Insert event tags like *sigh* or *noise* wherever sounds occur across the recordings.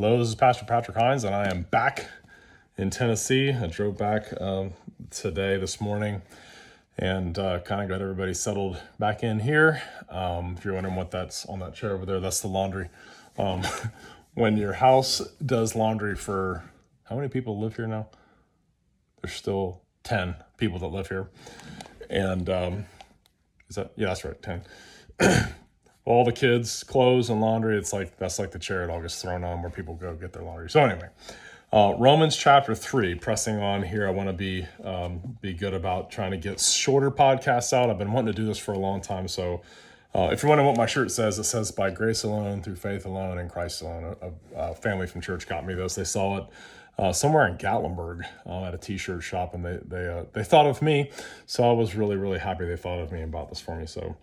Hello, this is Pastor Patrick Hines, and I am back in Tennessee. I drove back um, today, this morning, and uh, kind of got everybody settled back in here. Um, if you're wondering what that's on that chair over there, that's the laundry. Um, *laughs* when your house does laundry for how many people live here now? There's still 10 people that live here. And um, is that, yeah, that's right, 10. *clears throat* all the kids' clothes and laundry. It's like that's like the chair; it all gets thrown on where people go get their laundry. So anyway, uh, Romans chapter three. Pressing on here, I want to be um, be good about trying to get shorter podcasts out. I've been wanting to do this for a long time. So uh, if you're wondering what my shirt says, it says "By grace alone, through faith alone, in Christ alone." A, a family from church got me this. They saw it. Uh, somewhere in Gatlinburg uh, at a t-shirt shop, and they they uh, they thought of me, so I was really really happy they thought of me and bought this for me. So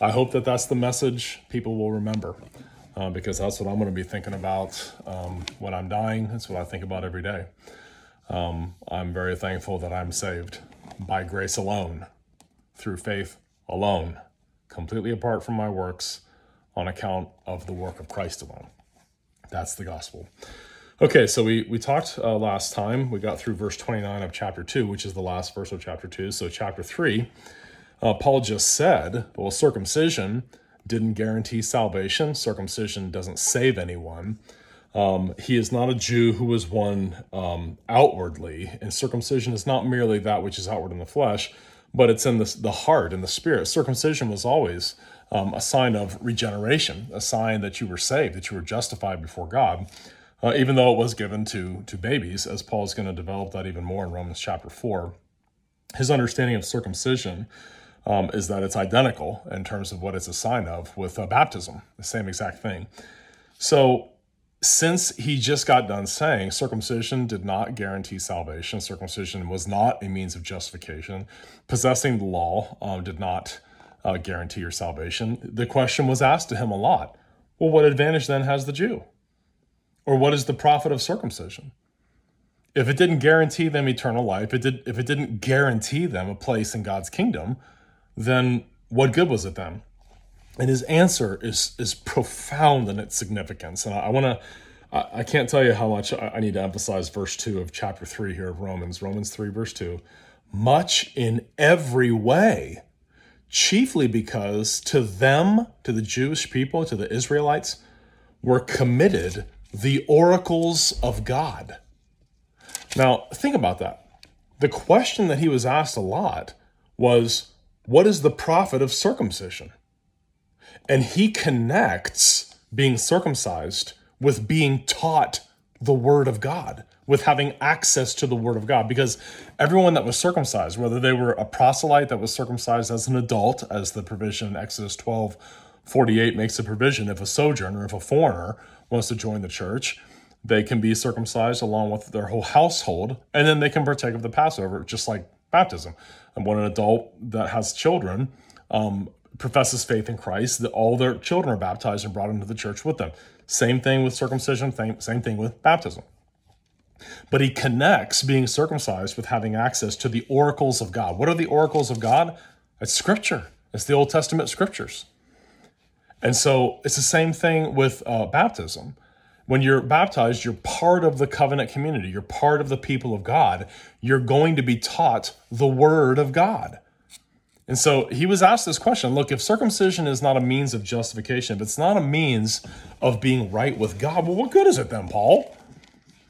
I hope that that's the message people will remember uh, because that's what I'm going to be thinking about um, when I'm dying. That's what I think about every day. Um, I'm very thankful that I'm saved by grace alone, through faith alone, completely apart from my works, on account of the work of Christ alone. That's the gospel. Okay, so we, we talked uh, last time. We got through verse 29 of chapter 2, which is the last verse of chapter 2. So, chapter 3 uh, Paul just said, well, circumcision didn't guarantee salvation. Circumcision doesn't save anyone. Um, he is not a Jew who was one um, outwardly, and circumcision is not merely that which is outward in the flesh, but it's in the, the heart and the spirit. Circumcision was always um, a sign of regeneration, a sign that you were saved, that you were justified before God, uh, even though it was given to, to babies, as Paul is going to develop that even more in Romans chapter 4. His understanding of circumcision um, is that it's identical in terms of what it's a sign of with uh, baptism, the same exact thing. So, since he just got done saying circumcision did not guarantee salvation, circumcision was not a means of justification, possessing the law um, did not uh, guarantee your salvation, the question was asked to him a lot well, what advantage then has the Jew? Or what is the profit of circumcision? If it didn't guarantee them eternal life, it did, if it didn't guarantee them a place in God's kingdom, then what good was it then? And his answer is is profound in its significance. And I, I want to, I, can't tell you how much I, need to emphasize verse two of chapter three here of Romans, Romans three verse two, much in every way, chiefly because to them, to the Jewish people, to the Israelites, were committed the oracles of God. Now, think about that. The question that he was asked a lot was, what is the profit of circumcision? And he connects being circumcised with being taught the word of God, with having access to the word of God. Because everyone that was circumcised, whether they were a proselyte that was circumcised as an adult, as the provision in Exodus 12 48 makes a provision, if a sojourner, if a foreigner wants to join the church, they can be circumcised along with their whole household, and then they can partake of the Passover, just like baptism. And when an adult that has children um, professes faith in Christ, that all their children are baptized and brought into the church with them. Same thing with circumcision, same thing with baptism. But he connects being circumcised with having access to the oracles of God. What are the oracles of God? It's scripture, it's the Old Testament scriptures. And so it's the same thing with uh, baptism. When you're baptized, you're part of the covenant community. You're part of the people of God. You're going to be taught the word of God. And so he was asked this question look, if circumcision is not a means of justification, if it's not a means of being right with God, well, what good is it then, Paul?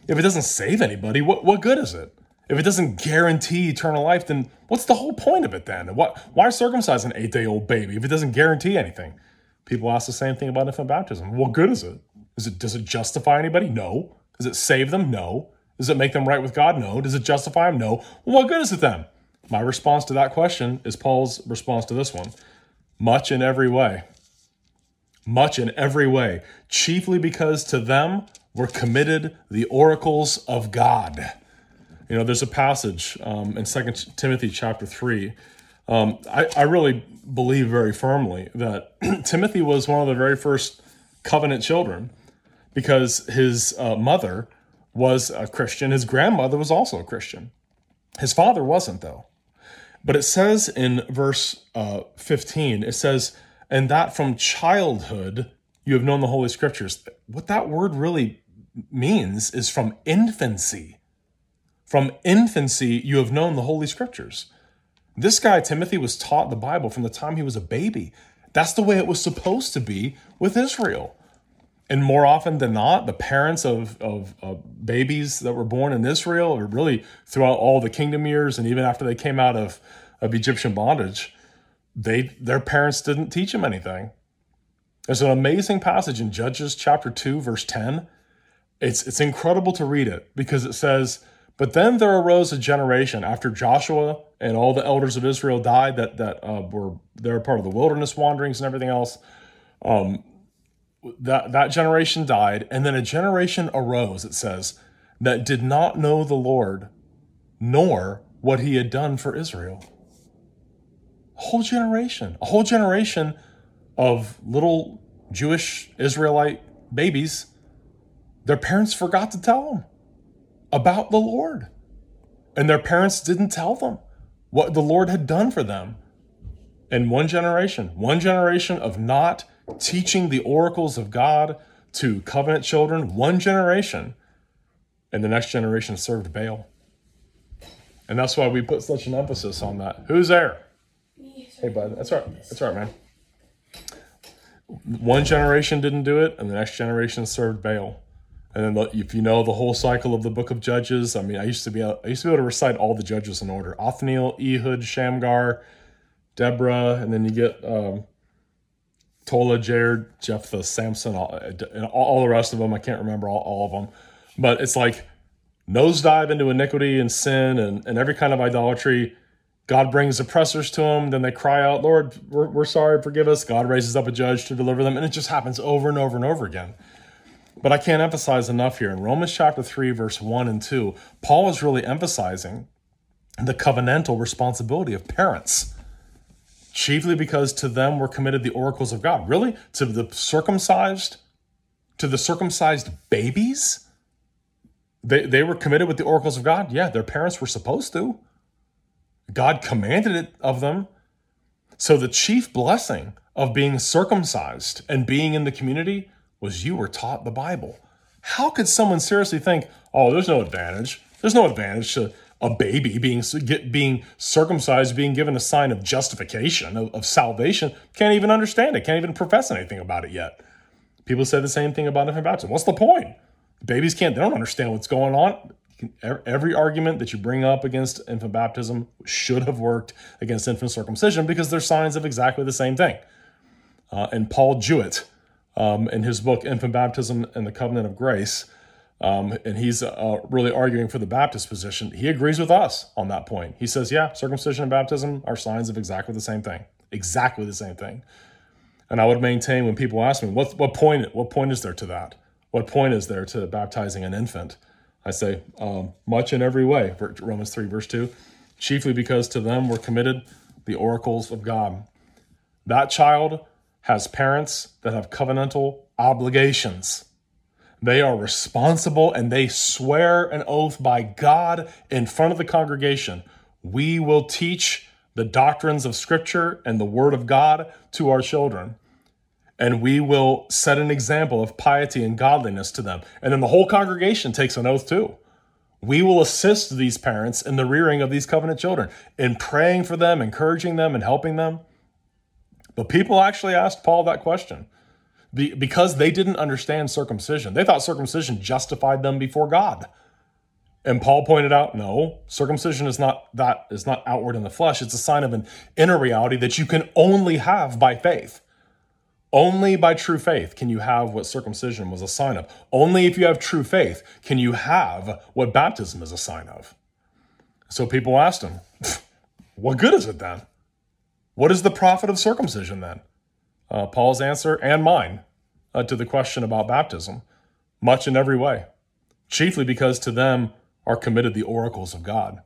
If it doesn't save anybody, what, what good is it? If it doesn't guarantee eternal life, then what's the whole point of it then? What, why circumcise an eight day old baby if it doesn't guarantee anything? People ask the same thing about infant baptism. What good is it? Is it does it justify anybody? No. Does it save them? No. Does it make them right with God? No. Does it justify them? No. Well, what good is it then? My response to that question is Paul's response to this one. Much in every way. Much in every way, chiefly because to them were committed the oracles of God. You know, there's a passage um, in Second Timothy chapter 3. Um, I, I really believe very firmly that *clears throat* Timothy was one of the very first covenant children because his uh, mother was a Christian. His grandmother was also a Christian. His father wasn't, though. But it says in verse uh, 15, it says, and that from childhood you have known the Holy Scriptures. What that word really means is from infancy. From infancy, you have known the Holy Scriptures. This guy, Timothy, was taught the Bible from the time he was a baby. That's the way it was supposed to be with Israel. And more often than not, the parents of, of, babies that were born in Israel, or really throughout all the kingdom years, and even after they came out of, of Egyptian bondage, they their parents didn't teach them anything. There's an amazing passage in Judges chapter 2, verse 10. It's, it's incredible to read it because it says, But then there arose a generation after Joshua and all the elders of Israel died that, that uh, were they were part of the wilderness wanderings and everything else. Um, that, that generation died, and then a generation arose, it says, that did not know the Lord nor what he had done for Israel. A whole generation, a whole generation of little Jewish Israelite babies, their parents forgot to tell them about the Lord. And their parents didn't tell them what the Lord had done for them. In one generation, one generation of not teaching the oracles of God to covenant children, one generation, and the next generation served Baal. And that's why we put such an emphasis on that. Who's there? Hey, bud. That's right. That's right, man. One generation didn't do it, and the next generation served Baal. And then, if you know the whole cycle of the Book of Judges, I mean, I used to be able, I used to be able to recite all the judges in order: Othniel, Ehud, Shamgar, Deborah, and then you get um, Tola, Jair, Jephthah, Samson, all, and all the rest of them. I can't remember all, all of them, but it's like nosedive into iniquity and sin and, and every kind of idolatry. God brings oppressors to them. Then they cry out, Lord, we're, we're sorry, forgive us. God raises up a judge to deliver them. And it just happens over and over and over again. But I can't emphasize enough here. In Romans chapter 3, verse 1 and 2, Paul is really emphasizing the covenantal responsibility of parents chiefly because to them were committed the oracles of God. Really? To the circumcised? To the circumcised babies? They, they were committed with the oracles of God? Yeah, their parents were supposed to. God commanded it of them. So the chief blessing of being circumcised and being in the community was you were taught the Bible. How could someone seriously think, oh, there's no advantage? There's no advantage to a baby being being circumcised, being given a sign of justification, of, of, salvation, can't even understand it, can't even profess anything about it yet. People say the same thing about infant baptism. What's the point? Babies can't, they don't understand what's going on. Every argument that you bring up against infant baptism should have worked against infant circumcision because they're signs of exactly the same thing. Uh, and Paul Jewett, um, in his book, Infant Baptism and the Covenant of Grace, um, and he's uh, really arguing for the Baptist position. He agrees with us on that point. He says, yeah, circumcision and baptism are signs of exactly the same thing. Exactly the same thing. And I would maintain when people ask me, what, what point what point is there to that? What point is there to baptizing an infant? I say, um, much in every way, Romans 3, verse 2, chiefly because to them were committed the oracles of God. That child has parents that have covenantal obligations they are responsible and they swear an oath by God in front of the congregation. We will teach the doctrines of Scripture and the Word of God to our children. And we will set an example of piety and godliness to them. And then the whole congregation takes an oath too. We will assist these parents in the rearing of these covenant children, in praying for them, encouraging them, and helping them. But people actually asked Paul that question because they didn't understand circumcision. They thought circumcision justified them before God. And Paul pointed out, no, circumcision is not that is not outward in the flesh. It's a sign of an inner reality that you can only have by faith. Only by true faith can you have what circumcision was a sign of. Only if you have true faith can you have what baptism is a sign of. So people asked him, *laughs* What good is it then? What is the profit of circumcision then? uh, Paul's answer and mine uh, to the question about baptism, much in every way, chiefly because to them are committed the oracles of God.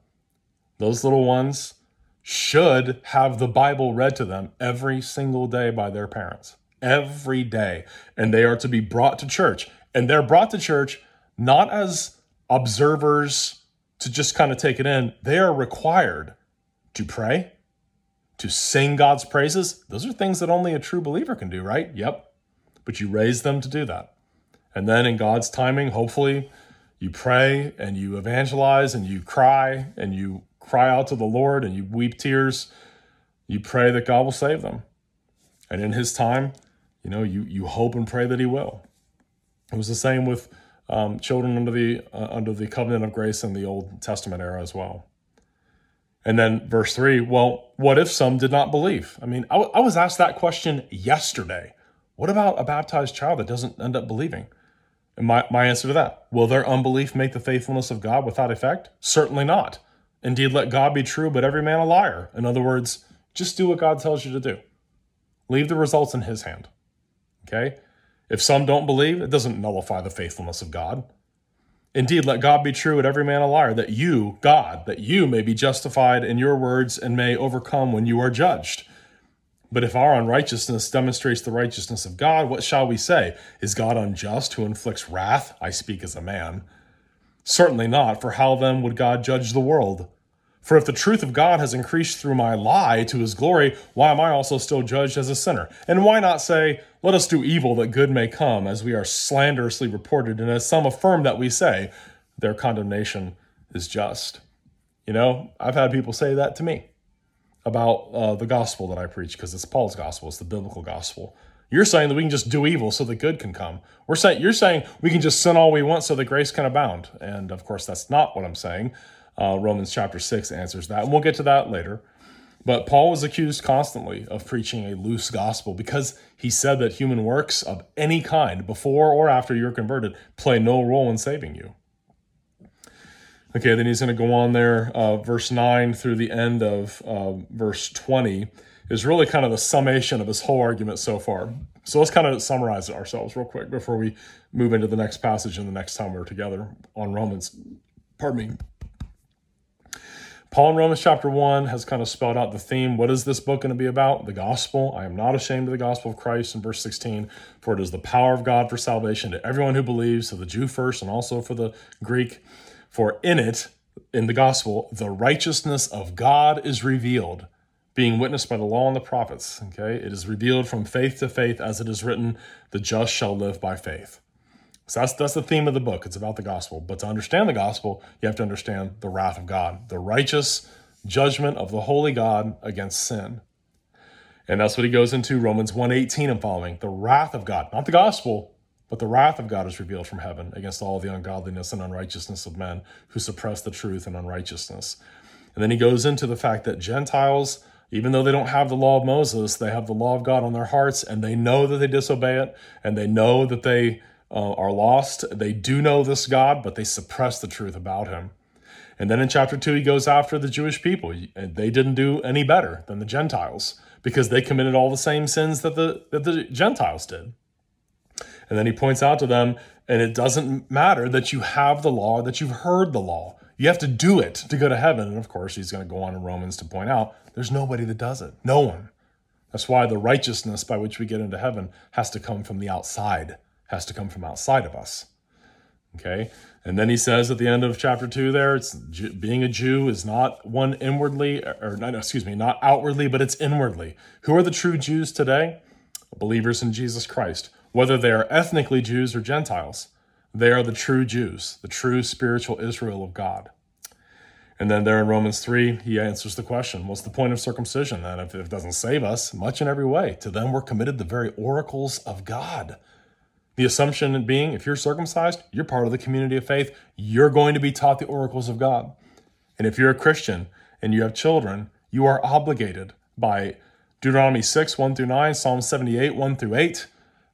Those little ones should have the Bible read to them every single day by their parents, every day. And they are to be brought to church. And they're brought to church not as observers to just kind of take it in, they are required to pray, to sing God's praises, those are things that only a true believer can do, right? Yep. But you raise them to do that. And then in God's timing, hopefully, you pray and you evangelize and you cry and you cry out to the Lord and you weep tears. You pray that God will save them. And in his time, you know, you, you hope and pray that he will. It was the same with um, children under the uh, under the covenant of grace in the Old Testament era as well. And then verse three, well, what if some did not believe? I mean, I, w- I was asked that question yesterday. What about a baptized child that doesn't end up believing? And my, my answer to that, will their unbelief make the faithfulness of God without effect? Certainly not. Indeed, let God be true, but every man a liar. In other words, just do what God tells you to do. Leave the results in his hand. Okay? If some don't believe, it doesn't nullify the faithfulness of God. Indeed, let God be true and every man a liar, that you, God, that you may be justified in your words and may overcome when you are judged. But if our unrighteousness demonstrates the righteousness of God, what shall we say? Is God unjust who inflicts wrath? I speak as a man. Certainly not, for how then would God judge the world? For if the truth of God has increased through my lie to his glory, why am I also still judged as a sinner? And why not say, Let us do evil that good may come, as we are slanderously reported, and as some affirm that we say, their condemnation is just? You know, I've had people say that to me about uh, the gospel that I preach, because it's Paul's gospel, it's the biblical gospel. You're saying that we can just do evil so that good can come. We're saying you're saying we can just sin all we want so that grace can abound. And of course, that's not what I'm saying. Uh, Romans chapter 6 answers that. And we'll get to that later. But Paul was accused constantly of preaching a loose gospel because he said that human works of any kind, before or after you're converted, play no role in saving you. Okay, then he's going to go on there. Uh, verse 9 through the end of uh, verse 20 is really kind of the summation of his whole argument so far. So let's kind of summarize it ourselves real quick before we move into the next passage and the next time we're together on Romans. Pardon me. Paul in Romans chapter 1 has kind of spelled out the theme. What is this book going to be about? The gospel. I am not ashamed of the gospel of Christ in verse 16, for it is the power of God for salvation to everyone who believes, to the Jew first and also for the Greek. For in it, in the gospel, the righteousness of God is revealed, being witnessed by the law and the prophets. Okay, it is revealed from faith to faith, as it is written, the just shall live by faith. So that's that's the theme of the book. It's about the gospel. But to understand the gospel, you have to understand the wrath of God, the righteous judgment of the holy God against sin. And that's what he goes into Romans 1:18 and following. The wrath of God, not the gospel, but the wrath of God is revealed from heaven against all the ungodliness and unrighteousness of men who suppress the truth and unrighteousness. And then he goes into the fact that Gentiles, even though they don't have the law of Moses, they have the law of God on their hearts and they know that they disobey it and they know that they uh, are lost. They do know this God, but they suppress the truth about him. And then in chapter 2, he goes after the Jewish people. And they didn't do any better than the Gentiles because they committed all the same sins that the, that the Gentiles did. And then he points out to them, and it doesn't matter that you have the law, that you've heard the law. You have to do it to go to heaven. And of course, he's going to go on in Romans to point out there's nobody that does it. No one. That's why the righteousness by which we get into heaven has to come from the outside has to come from outside of us. Okay? And then he says at the end of chapter 2 there, it's being a Jew is not one inwardly or not excuse me, not outwardly, but it's inwardly. Who are the true Jews today? Believers in Jesus Christ, whether they are ethnically Jews or Gentiles. They are the true Jews, the true spiritual Israel of God. And then there in Romans 3, he answers the question What's the point of circumcision then if it doesn't save us? Much in every way. To them were committed the very oracles of God. The assumption being, if you're circumcised, you're part of the community of faith. You're going to be taught the oracles of God. And if you're a Christian and you have children, you are obligated by Deuteronomy 6, 1 through 9, Psalm 78, 1 through 8,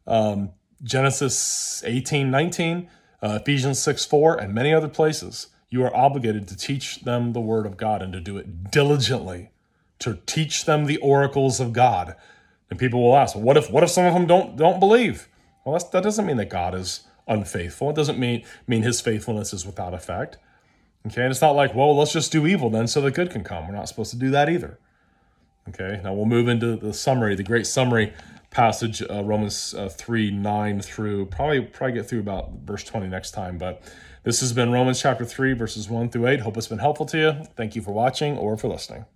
um, Genesis 18, 19, uh, Ephesians 6, 4, and many other places. You are obligated to teach them the word of God and to do it diligently, to teach them the oracles of God. And people will ask, what if what if some of them don't don't believe? Well, that doesn't mean that God is unfaithful. It doesn't mean, mean his faithfulness is without effect. Okay, and it's not like, well, let's just do evil then so the good can come. We're not supposed to do that either. Okay, now we'll move into the summary, the great summary passage, uh, Romans uh, 3 9 through probably probably get through about verse 20 next time. But this has been Romans chapter 3, verses 1 through 8. Hope it's been helpful to you. Thank you for watching or for listening.